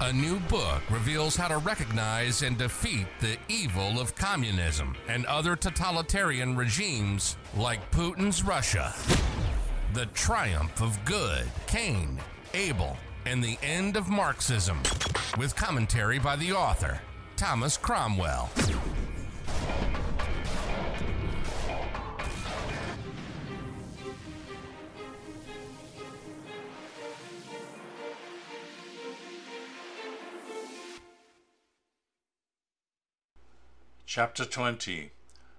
A new book reveals how to recognize and defeat the evil of communism and other totalitarian regimes like Putin's Russia. The Triumph of Good, Cain, Abel, and the End of Marxism, with commentary by the author, Thomas Cromwell. Chapter 20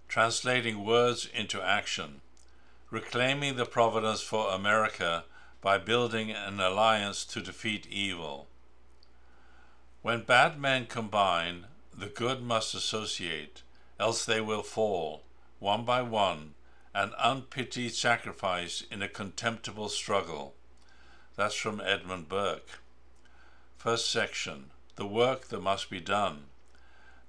Translating Words into Action Reclaiming the Providence for America by Building an Alliance to Defeat Evil. When bad men combine, the good must associate, else they will fall, one by one, an unpitied sacrifice in a contemptible struggle. That's from Edmund Burke. First section The work that must be done.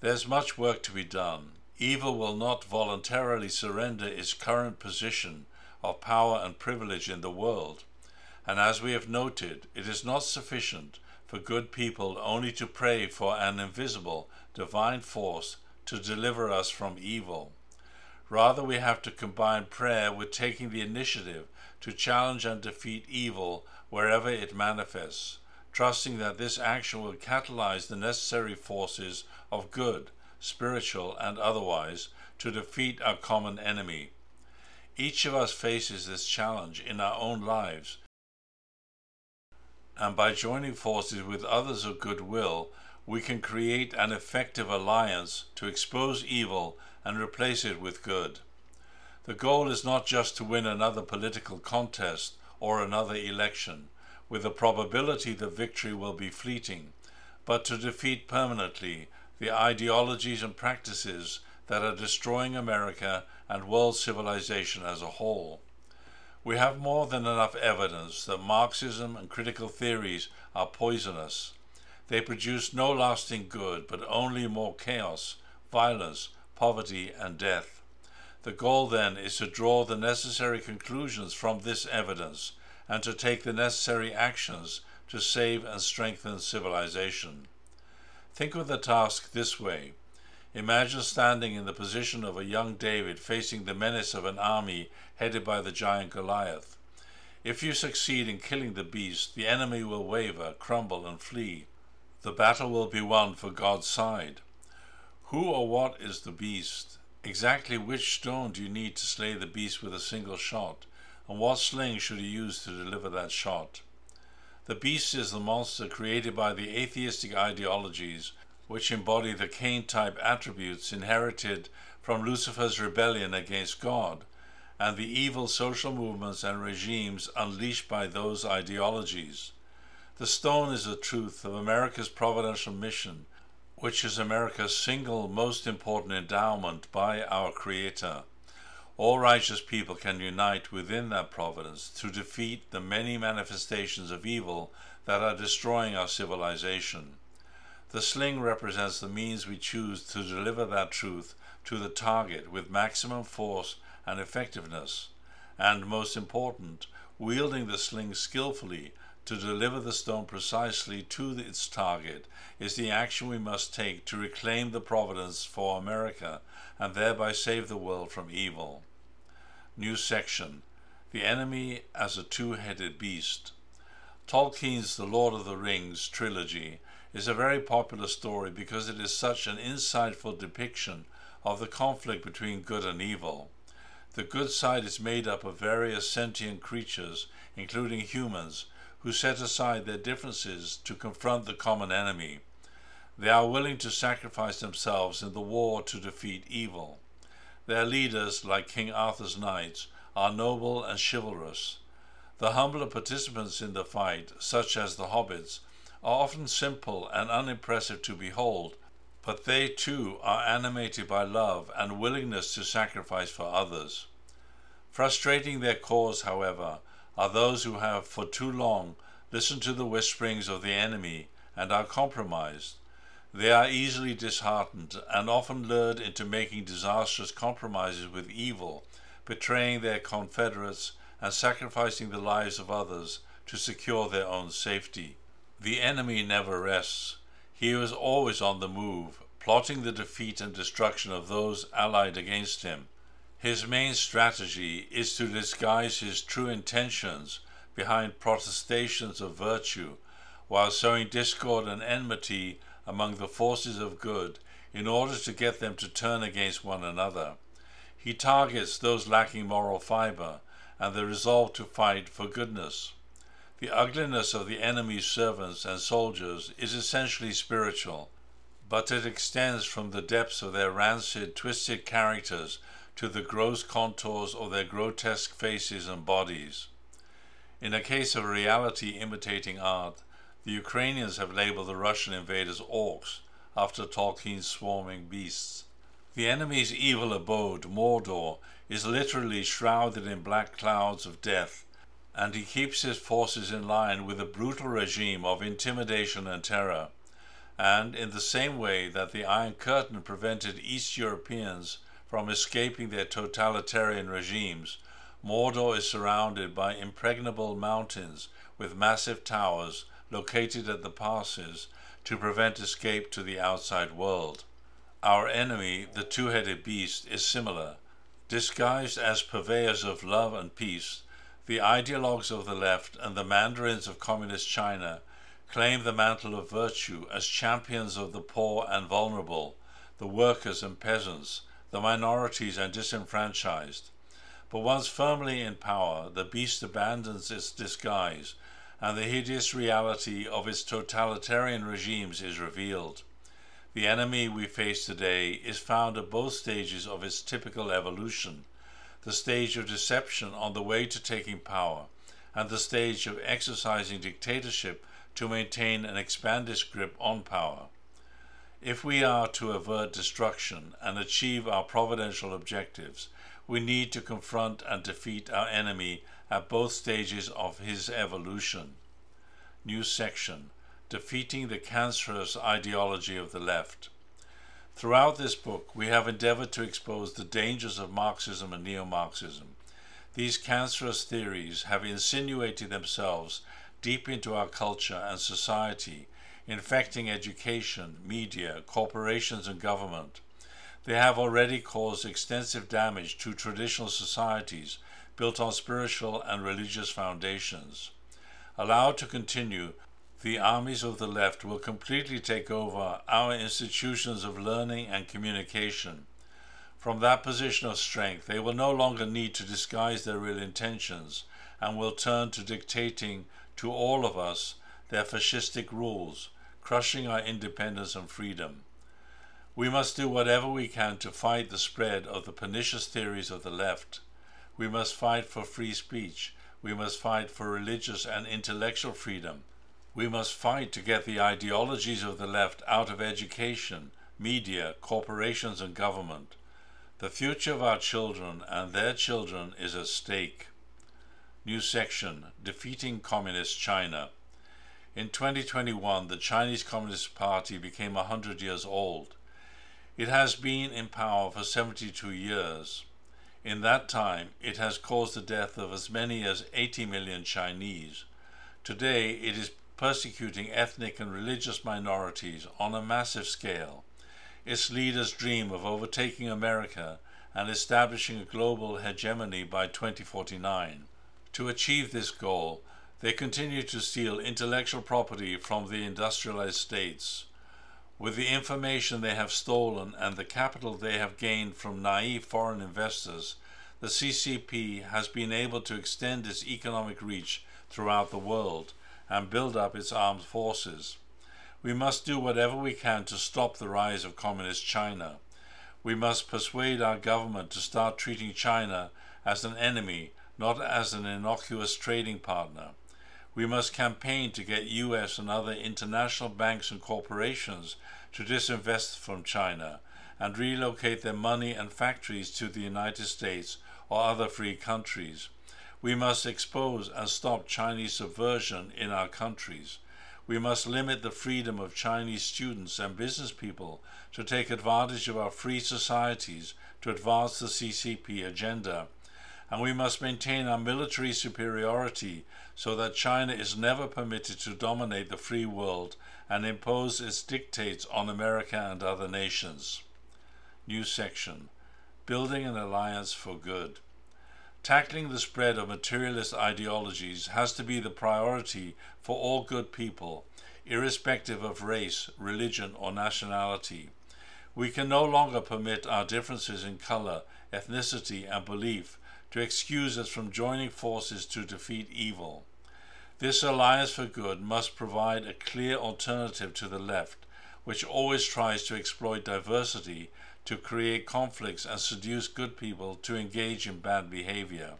There's much work to be done. Evil will not voluntarily surrender its current position of power and privilege in the world. And as we have noted, it is not sufficient for good people only to pray for an invisible, divine force to deliver us from evil. Rather, we have to combine prayer with taking the initiative to challenge and defeat evil wherever it manifests trusting that this action will catalyze the necessary forces of good, spiritual and otherwise, to defeat our common enemy. Each of us faces this challenge in our own lives, and by joining forces with others of goodwill, we can create an effective alliance to expose evil and replace it with good. The goal is not just to win another political contest or another election with the probability that victory will be fleeting, but to defeat permanently the ideologies and practices that are destroying America and world civilization as a whole. We have more than enough evidence that Marxism and critical theories are poisonous. They produce no lasting good, but only more chaos, violence, poverty, and death. The goal then is to draw the necessary conclusions from this evidence and to take the necessary actions to save and strengthen civilization. Think of the task this way. Imagine standing in the position of a young David facing the menace of an army headed by the giant Goliath. If you succeed in killing the beast, the enemy will waver, crumble, and flee. The battle will be won for God's side. Who or what is the beast? Exactly which stone do you need to slay the beast with a single shot? And what sling should he use to deliver that shot? The beast is the monster created by the atheistic ideologies which embody the Cain type attributes inherited from Lucifer's rebellion against God and the evil social movements and regimes unleashed by those ideologies. The stone is the truth of America's providential mission, which is America's single most important endowment by our Creator all righteous people can unite within that providence to defeat the many manifestations of evil that are destroying our civilization. The sling represents the means we choose to deliver that truth to the target with maximum force and effectiveness, and most important, wielding the sling skillfully to deliver the stone precisely to its target is the action we must take to reclaim the providence for America and thereby save the world from evil. New section The Enemy as a Two Headed Beast. Tolkien's The Lord of the Rings trilogy is a very popular story because it is such an insightful depiction of the conflict between good and evil. The good side is made up of various sentient creatures, including humans, who set aside their differences to confront the common enemy. They are willing to sacrifice themselves in the war to defeat evil. Their leaders, like King Arthur's knights, are noble and chivalrous. The humbler participants in the fight, such as the hobbits, are often simple and unimpressive to behold, but they too are animated by love and willingness to sacrifice for others. Frustrating their cause, however, are those who have for too long listened to the whisperings of the enemy and are compromised. They are easily disheartened and often lured into making disastrous compromises with evil, betraying their confederates and sacrificing the lives of others to secure their own safety. The enemy never rests. He is always on the move, plotting the defeat and destruction of those allied against him. His main strategy is to disguise his true intentions behind protestations of virtue, while sowing discord and enmity among the forces of good in order to get them to turn against one another. He targets those lacking moral fiber and the resolve to fight for goodness. The ugliness of the enemy's servants and soldiers is essentially spiritual, but it extends from the depths of their rancid, twisted characters to the gross contours of their grotesque faces and bodies. In a case of reality imitating art, the Ukrainians have labeled the Russian invaders orcs after Tolkien's swarming beasts. The enemy's evil abode, Mordor, is literally shrouded in black clouds of death and he keeps his forces in line with a brutal regime of intimidation and terror. And in the same way that the Iron Curtain prevented East Europeans from escaping their totalitarian regimes, Mordor is surrounded by impregnable mountains with massive towers located at the passes to prevent escape to the outside world. Our enemy, the two headed beast, is similar. Disguised as purveyors of love and peace, the ideologues of the left and the mandarins of communist China claim the mantle of virtue as champions of the poor and vulnerable, the workers and peasants, the minorities and disenfranchised. But once firmly in power, the beast abandons its disguise, and the hideous reality of its totalitarian regimes is revealed. The enemy we face today is found at both stages of its typical evolution the stage of deception on the way to taking power, and the stage of exercising dictatorship to maintain and expand its grip on power. If we are to avert destruction and achieve our providential objectives, we need to confront and defeat our enemy at both stages of his evolution. New section Defeating the Cancerous Ideology of the Left. Throughout this book, we have endeavored to expose the dangers of Marxism and neo Marxism. These cancerous theories have insinuated themselves deep into our culture and society, infecting education, media, corporations, and government. They have already caused extensive damage to traditional societies built on spiritual and religious foundations. Allowed to continue, the armies of the left will completely take over our institutions of learning and communication. From that position of strength, they will no longer need to disguise their real intentions and will turn to dictating to all of us their fascistic rules, crushing our independence and freedom. We must do whatever we can to fight the spread of the pernicious theories of the left. We must fight for free speech. We must fight for religious and intellectual freedom we must fight to get the ideologies of the left out of education, media, corporations, and government. The future of our children and their children is at stake. New section Defeating Communist China. In 2021, the Chinese Communist Party became 100 years old. It has been in power for 72 years. In that time, it has caused the death of as many as 80 million Chinese. Today, it is persecuting ethnic and religious minorities on a massive scale. Its leaders dream of overtaking America and establishing a global hegemony by 2049. To achieve this goal, they continue to steal intellectual property from the industrialized states. With the information they have stolen and the capital they have gained from naive foreign investors, the CCP has been able to extend its economic reach throughout the world and build up its armed forces. We must do whatever we can to stop the rise of Communist China. We must persuade our government to start treating China as an enemy, not as an innocuous trading partner. We must campaign to get US and other international banks and corporations to disinvest from China and relocate their money and factories to the United States or other free countries. We must expose and stop Chinese subversion in our countries. We must limit the freedom of Chinese students and business people to take advantage of our free societies to advance the CCP agenda. And we must maintain our military superiority so that China is never permitted to dominate the free world and impose its dictates on America and other nations. New section Building an Alliance for Good. Tackling the spread of materialist ideologies has to be the priority for all good people, irrespective of race, religion, or nationality. We can no longer permit our differences in color, ethnicity, and belief to excuse us from joining forces to defeat evil. This alliance for good must provide a clear alternative to the left, which always tries to exploit diversity to create conflicts and seduce good people to engage in bad behavior.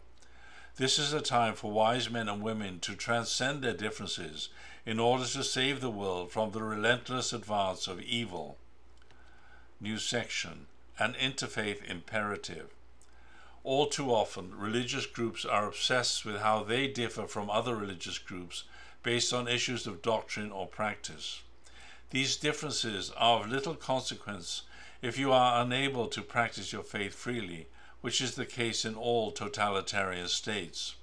This is a time for wise men and women to transcend their differences in order to save the world from the relentless advance of evil. New section An Interfaith Imperative. All too often, religious groups are obsessed with how they differ from other religious groups based on issues of doctrine or practice. These differences are of little consequence if you are unable to practice your faith freely, which is the case in all totalitarian states.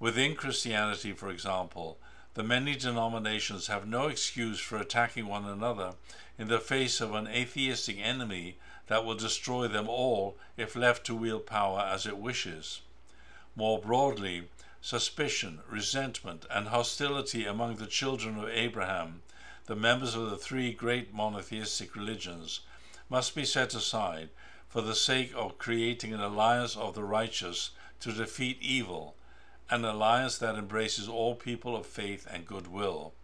Within Christianity, for example, the many denominations have no excuse for attacking one another in the face of an atheistic enemy that will destroy them all if left to wield power as it wishes. More broadly, suspicion, resentment, and hostility among the children of Abraham, the members of the three great monotheistic religions, must be set aside for the sake of creating an alliance of the righteous to defeat evil, an alliance that embraces all people of faith and goodwill.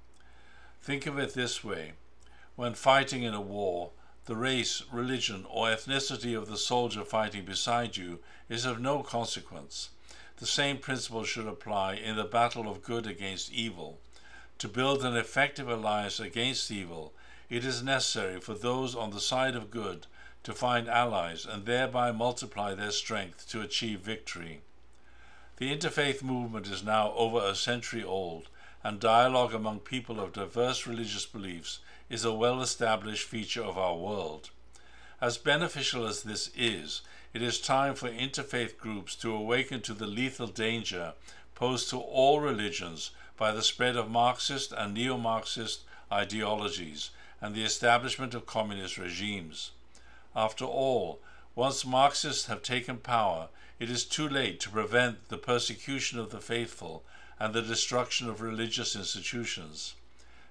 Think of it this way when fighting in a war, the race, religion, or ethnicity of the soldier fighting beside you is of no consequence. The same principle should apply in the battle of good against evil. To build an effective alliance against evil, it is necessary for those on the side of good to find allies and thereby multiply their strength to achieve victory. The interfaith movement is now over a century old, and dialogue among people of diverse religious beliefs is a well established feature of our world. As beneficial as this is, it is time for interfaith groups to awaken to the lethal danger posed to all religions by the spread of Marxist and neo Marxist ideologies and the establishment of communist regimes. After all, once Marxists have taken power, it is too late to prevent the persecution of the faithful and the destruction of religious institutions.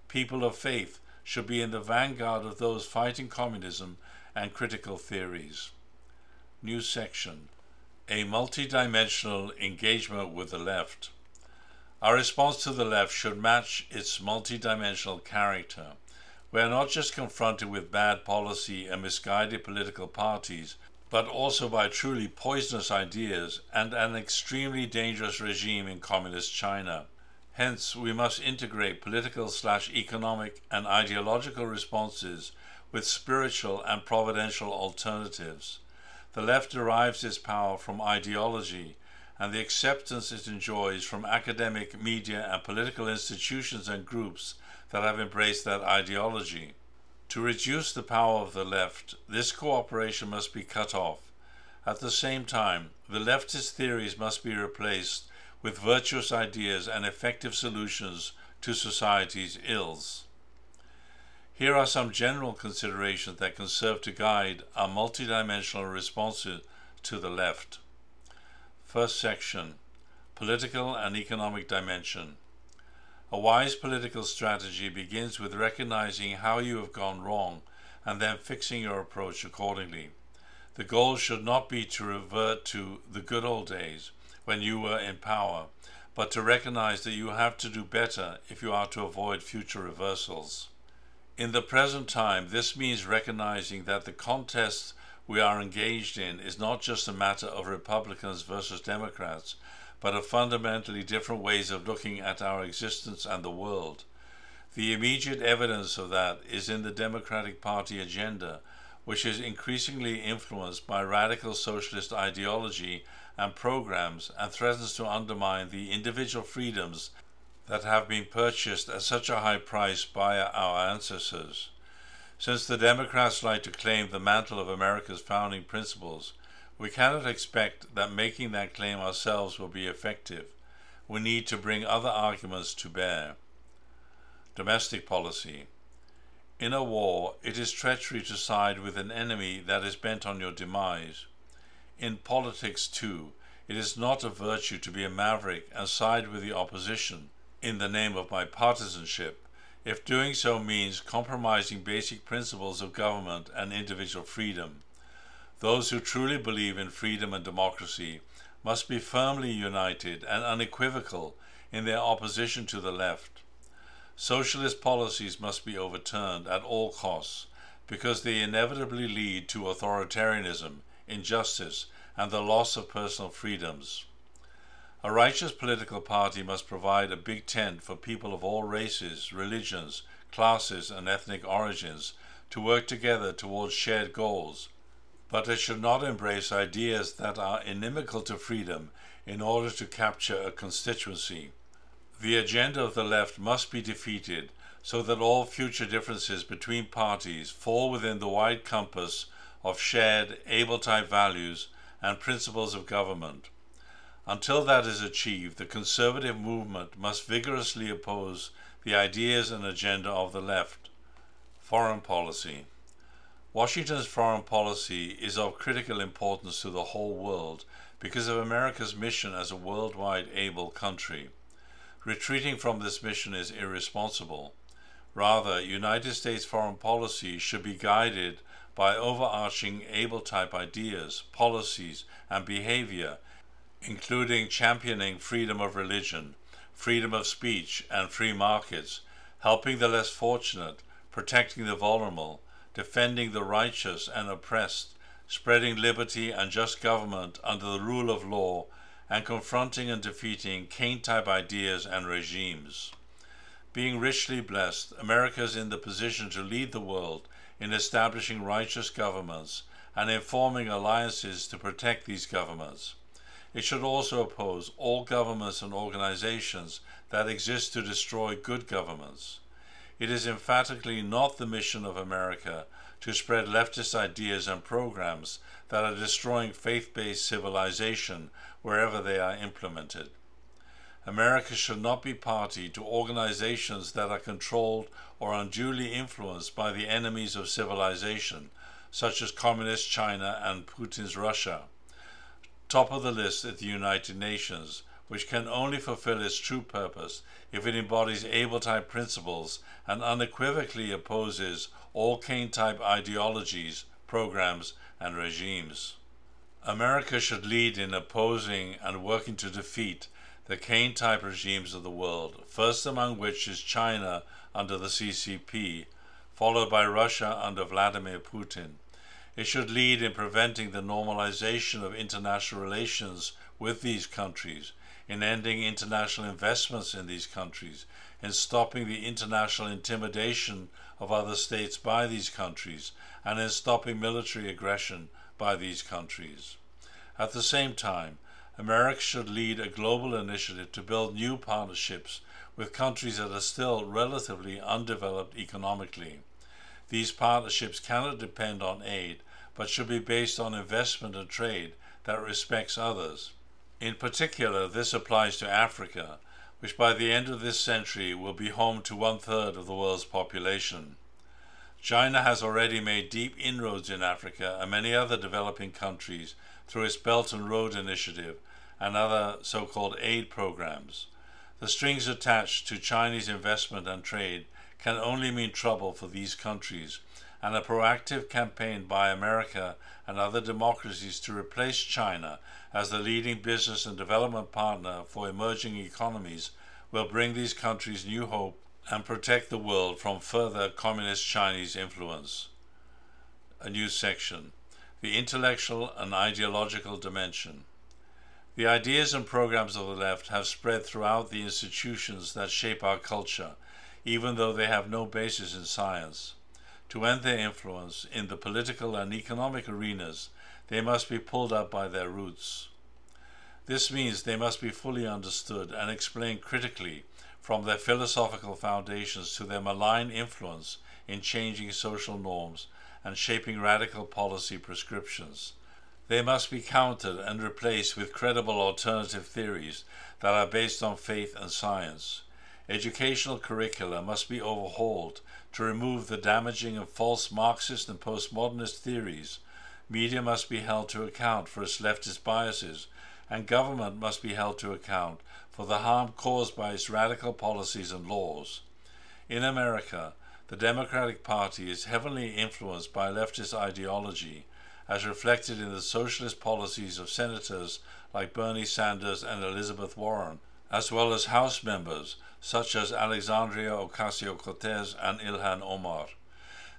People of faith should be in the vanguard of those fighting communism and critical theories. New section A multidimensional engagement with the left. Our response to the left should match its multidimensional character. We are not just confronted with bad policy and misguided political parties, but also by truly poisonous ideas and an extremely dangerous regime in communist China. Hence, we must integrate political slash economic and ideological responses with spiritual and providential alternatives. The left derives its power from ideology and the acceptance it enjoys from academic, media, and political institutions and groups that have embraced that ideology. To reduce the power of the left, this cooperation must be cut off. At the same time, the leftist theories must be replaced with virtuous ideas and effective solutions to society's ills. Here are some general considerations that can serve to guide our multidimensional responses to the left. First section Political and Economic Dimension. A wise political strategy begins with recognizing how you have gone wrong and then fixing your approach accordingly. The goal should not be to revert to the good old days when you were in power, but to recognize that you have to do better if you are to avoid future reversals. In the present time, this means recognizing that the contest we are engaged in is not just a matter of Republicans versus Democrats, but of fundamentally different ways of looking at our existence and the world. The immediate evidence of that is in the Democratic Party agenda, which is increasingly influenced by radical socialist ideology and programs and threatens to undermine the individual freedoms that have been purchased at such a high price by our ancestors. Since the Democrats like to claim the mantle of America's founding principles, We cannot expect that making that claim ourselves will be effective. We need to bring other arguments to bear. Domestic policy. In a war, it is treachery to side with an enemy that is bent on your demise. In politics, too, it is not a virtue to be a maverick and side with the opposition in the name of my partisanship, if doing so means compromising basic principles of government and individual freedom. Those who truly believe in freedom and democracy must be firmly united and unequivocal in their opposition to the left. Socialist policies must be overturned at all costs because they inevitably lead to authoritarianism, injustice, and the loss of personal freedoms. A righteous political party must provide a big tent for people of all races, religions, classes, and ethnic origins to work together towards shared goals, but it should not embrace ideas that are inimical to freedom in order to capture a constituency. The agenda of the left must be defeated so that all future differences between parties fall within the wide compass of shared Abel type values and principles of government. Until that is achieved, the conservative movement must vigorously oppose the ideas and agenda of the left. Foreign policy. Washington's foreign policy is of critical importance to the whole world because of America's mission as a worldwide Abel country. Retreating from this mission is irresponsible. Rather, United States foreign policy should be guided by overarching Abel type ideas, policies, and behavior, including championing freedom of religion, freedom of speech, and free markets, helping the less fortunate, protecting the vulnerable, defending the righteous and oppressed, spreading liberty and just government under the rule of law, and confronting and defeating Cain type ideas and regimes. Being richly blessed, America is in the position to lead the world in establishing righteous governments and in forming alliances to protect these governments. It should also oppose all governments and organizations that exist to destroy good governments. It is emphatically not the mission of America to spread leftist ideas and programs that are destroying faith based civilization wherever they are implemented. America should not be party to organizations that are controlled or unduly influenced by the enemies of civilization, such as Communist China and Putin's Russia. Top of the list is the United Nations, which can only fulfill its true purpose if it embodies Abel type principles and unequivocally opposes all Cain type ideologies, programs, and regimes. America should lead in opposing and working to defeat the Cain type regimes of the world, first among which is China under the CCP, followed by Russia under Vladimir Putin. It should lead in preventing the normalization of international relations with these countries, in ending international investments in these countries, in stopping the international intimidation of other states by these countries, and in stopping military aggression by these countries. At the same time, America should lead a global initiative to build new partnerships with countries that are still relatively undeveloped economically. These partnerships cannot depend on aid, but should be based on investment and trade that respects others. In particular, this applies to Africa, which by the end of this century will be home to one third of the world's population. China has already made deep inroads in Africa and many other developing countries through its Belt and Road Initiative and other so called aid programs. The strings attached to Chinese investment and trade can only mean trouble for these countries, and a proactive campaign by America and other democracies to replace China as the leading business and development partner for emerging economies will bring these countries new hope and protect the world from further communist Chinese influence. A new section The Intellectual and Ideological Dimension. The ideas and programs of the left have spread throughout the institutions that shape our culture, even though they have no basis in science. To end their influence in the political and economic arenas, they must be pulled up by their roots. This means they must be fully understood and explained critically from their philosophical foundations to their malign influence in changing social norms and shaping radical policy prescriptions. They must be countered and replaced with credible alternative theories that are based on faith and science. Educational curricula must be overhauled to remove the damaging and false Marxist and postmodernist theories. Media must be held to account for its leftist biases, and government must be held to account for the harm caused by its radical policies and laws. In America, the Democratic Party is heavily influenced by leftist ideology, as reflected in the socialist policies of senators like Bernie Sanders and Elizabeth Warren, as well as House members such as Alexandria Ocasio Cortez and Ilhan Omar.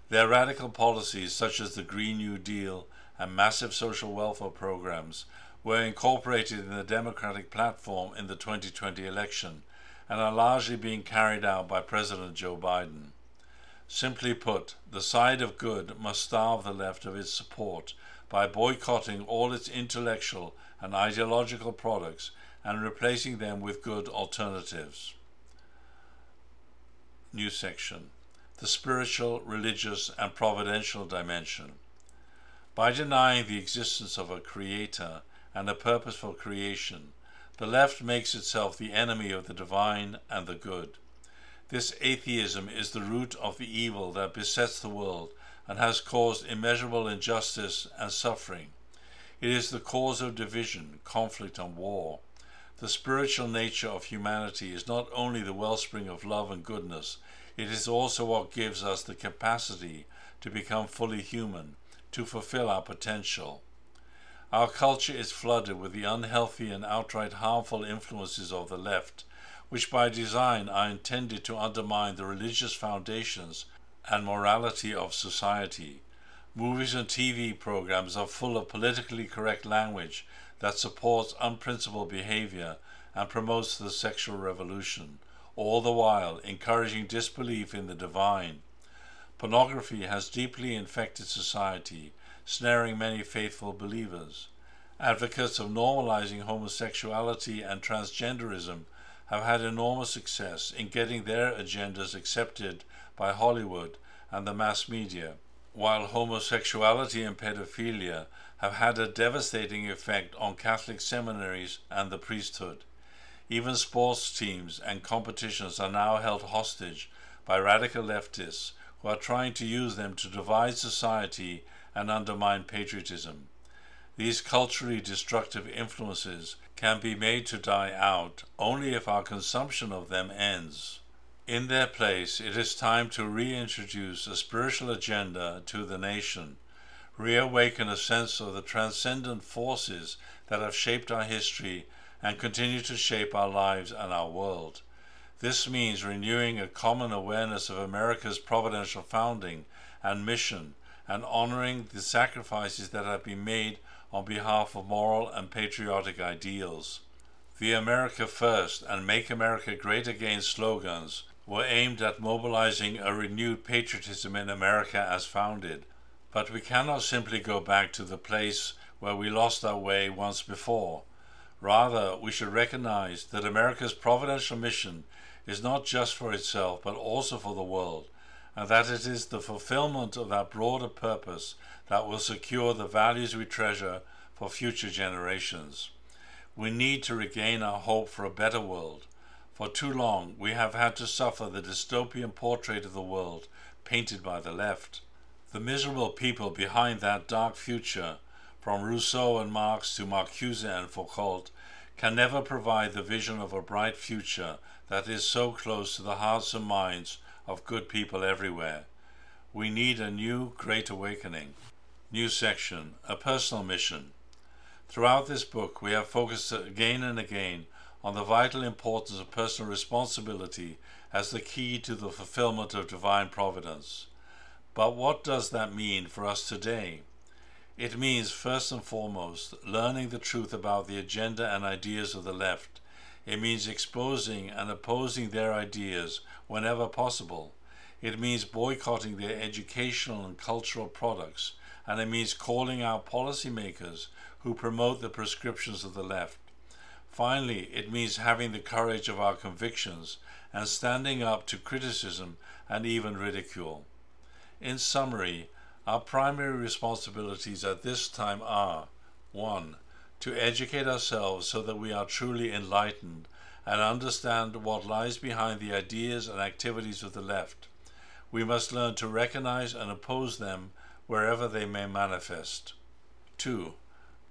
Their radical policies, such as the Green New Deal and massive social welfare programs, were incorporated in the Democratic platform in the 2020 election and are largely being carried out by President Joe Biden. Simply put, the side of good must starve the left of its support by boycotting all its intellectual and ideological products and replacing them with good alternatives. New section The Spiritual, Religious, and Providential Dimension. By denying the existence of a creator and a purpose for creation, the left makes itself the enemy of the divine and the good. This atheism is the root of the evil that besets the world and has caused immeasurable injustice and suffering. It is the cause of division, conflict, and war. The spiritual nature of humanity is not only the wellspring of love and goodness, it is also what gives us the capacity to become fully human, to fulfill our potential. Our culture is flooded with the unhealthy and outright harmful influences of the left, which by design are intended to undermine the religious foundations and morality of society. Movies and TV programs are full of politically correct language that supports unprincipled behavior and promotes the sexual revolution, all the while encouraging disbelief in the divine. Pornography has deeply infected society, snaring many faithful believers. Advocates of normalizing homosexuality and transgenderism have had enormous success in getting their agendas accepted by Hollywood and the mass media, while homosexuality and pedophilia have had a devastating effect on Catholic seminaries and the priesthood. Even sports teams and competitions are now held hostage by radical leftists who are trying to use them to divide society and undermine patriotism. These culturally destructive influences can be made to die out only if our consumption of them ends. In their place, it is time to reintroduce a spiritual agenda to the nation, reawaken a sense of the transcendent forces that have shaped our history and continue to shape our lives and our world. This means renewing a common awareness of America's providential founding and mission and honoring the sacrifices that have been made on behalf of moral and patriotic ideals. The America First and Make America Great Again slogans were aimed at mobilizing a renewed patriotism in America as founded. But we cannot simply go back to the place where we lost our way once before. Rather, we should recognize that America's providential mission is not just for itself, but also for the world, and that it is the fulfillment of that broader purpose that will secure the values we treasure for future generations. We need to regain our hope for a better world, for too long, we have had to suffer the dystopian portrait of the world painted by the left. The miserable people behind that dark future, from Rousseau and Marx to Marcuse and Foucault, can never provide the vision of a bright future that is so close to the hearts and minds of good people everywhere. We need a new Great Awakening. New section A Personal Mission. Throughout this book, we have focused again and again on the vital importance of personal responsibility as the key to the fulfillment of divine providence. But what does that mean for us today? It means, first and foremost, learning the truth about the agenda and ideas of the left. It means exposing and opposing their ideas whenever possible. It means boycotting their educational and cultural products. And it means calling out policymakers who promote the prescriptions of the left. Finally, it means having the courage of our convictions and standing up to criticism and even ridicule. In summary, our primary responsibilities at this time are 1. To educate ourselves so that we are truly enlightened and understand what lies behind the ideas and activities of the left. We must learn to recognize and oppose them wherever they may manifest. 2.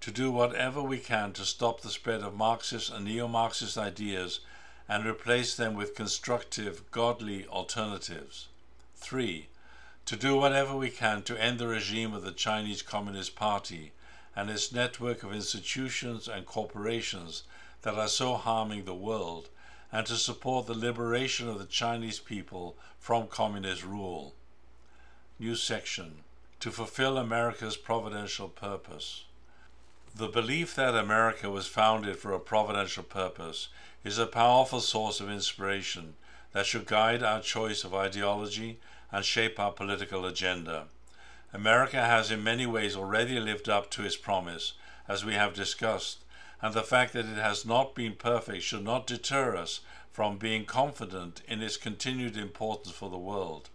To do whatever we can to stop the spread of Marxist and neo Marxist ideas and replace them with constructive, godly alternatives. 3. To do whatever we can to end the regime of the Chinese Communist Party and its network of institutions and corporations that are so harming the world, and to support the liberation of the Chinese people from communist rule. New section To fulfill America's providential purpose. The belief that America was founded for a providential purpose is a powerful source of inspiration that should guide our choice of ideology and shape our political agenda. America has in many ways already lived up to its promise, as we have discussed, and the fact that it has not been perfect should not deter us from being confident in its continued importance for the world.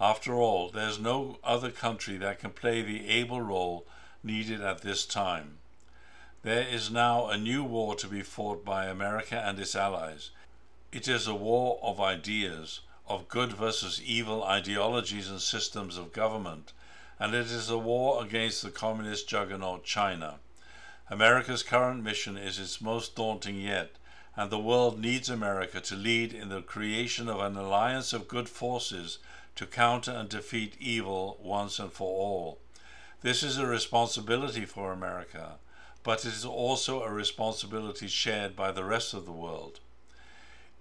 After all, there is no other country that can play the Abel role needed at this time. There is now a new war to be fought by America and its allies. It is a war of ideas, of good versus evil ideologies and systems of government, and it is a war against the communist juggernaut China. America's current mission is its most daunting yet, and the world needs America to lead in the creation of an alliance of good forces to counter and defeat evil once and for all. This is a responsibility for America but it is also a responsibility shared by the rest of the world.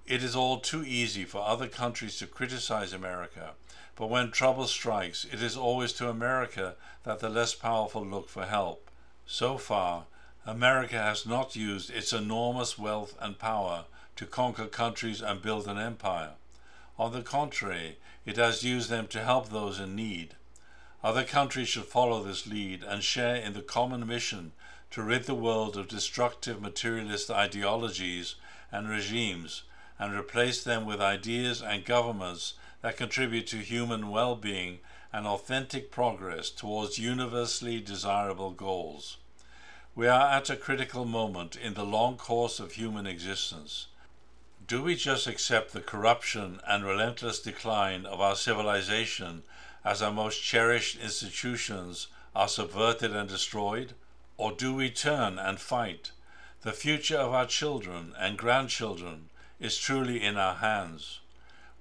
It is all too easy for other countries to criticize America, but when trouble strikes, it is always to America that the less powerful look for help. So far, America has not used its enormous wealth and power to conquer countries and build an empire. On the contrary, it has used them to help those in need. Other countries should follow this lead and share in the common mission to rid the world of destructive materialist ideologies and regimes and replace them with ideas and governments that contribute to human well being and authentic progress towards universally desirable goals. We are at a critical moment in the long course of human existence. Do we just accept the corruption and relentless decline of our civilization as our most cherished institutions are subverted and destroyed? Or do we turn and fight? The future of our children and grandchildren is truly in our hands.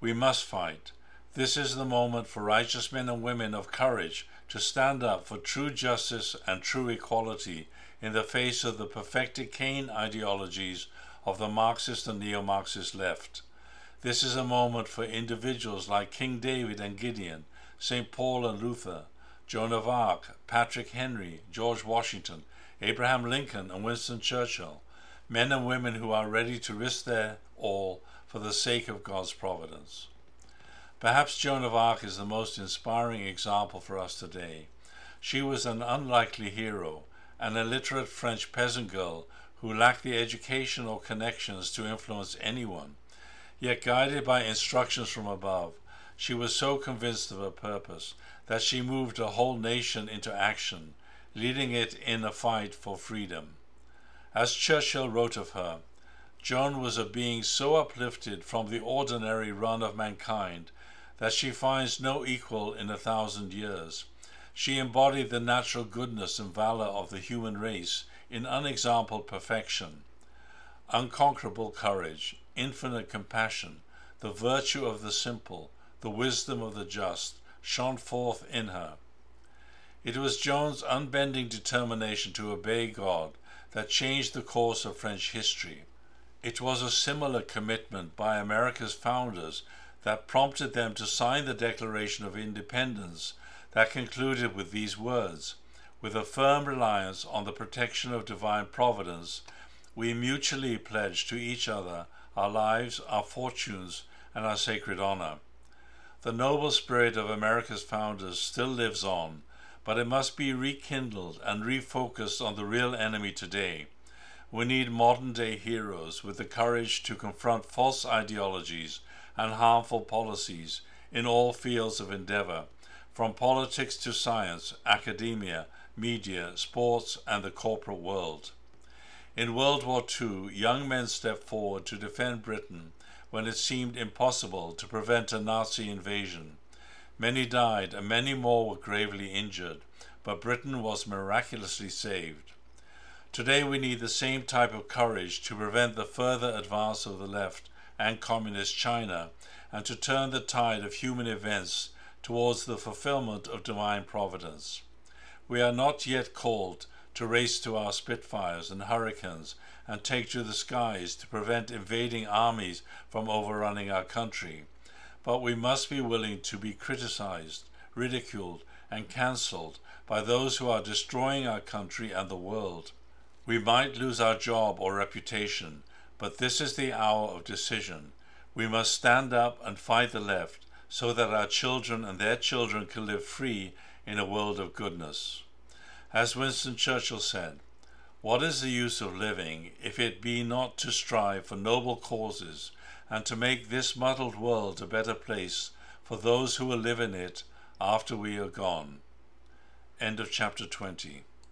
We must fight. This is the moment for righteous men and women of courage to stand up for true justice and true equality in the face of the perfected Cain ideologies of the Marxist and neo Marxist left. This is a moment for individuals like King David and Gideon, St. Paul and Luther, Joan of Arc, Patrick Henry, George Washington, Abraham Lincoln, and Winston Churchill, men and women who are ready to risk their all for the sake of God's providence. Perhaps Joan of Arc is the most inspiring example for us today. She was an unlikely hero, an illiterate French peasant girl who lacked the education or connections to influence anyone. Yet, guided by instructions from above, she was so convinced of her purpose that she moved a whole nation into action, leading it in a fight for freedom. As Churchill wrote of her, Joan was a being so uplifted from the ordinary run of mankind that she finds no equal in a thousand years. She embodied the natural goodness and valor of the human race in unexampled perfection. Unconquerable courage, infinite compassion, the virtue of the simple, the wisdom of the just, shone forth in her. It was Joan's unbending determination to obey God that changed the course of French history. It was a similar commitment by America's founders that prompted them to sign the Declaration of Independence that concluded with these words With a firm reliance on the protection of divine providence, we mutually pledge to each other our lives, our fortunes, and our sacred honor. The noble spirit of America's founders still lives on, but it must be rekindled and refocused on the real enemy today. We need modern day heroes with the courage to confront false ideologies and harmful policies in all fields of endeavor, from politics to science, academia, media, sports, and the corporate world. In World War II, young men stepped forward to defend Britain when it seemed impossible to prevent a Nazi invasion. Many died and many more were gravely injured, but Britain was miraculously saved. Today we need the same type of courage to prevent the further advance of the left and communist China and to turn the tide of human events towards the fulfillment of divine providence. We are not yet called to race to our Spitfires and Hurricanes and take to the skies to prevent invading armies from overrunning our country, but we must be willing to be criticized, ridiculed, and cancelled by those who are destroying our country and the world. We might lose our job or reputation, but this is the hour of decision. We must stand up and fight the left so that our children and their children can live free in a world of goodness. As Winston Churchill said, What is the use of living if it be not to strive for noble causes and to make this muddled world a better place for those who will live in it after we are gone? End of chapter 20.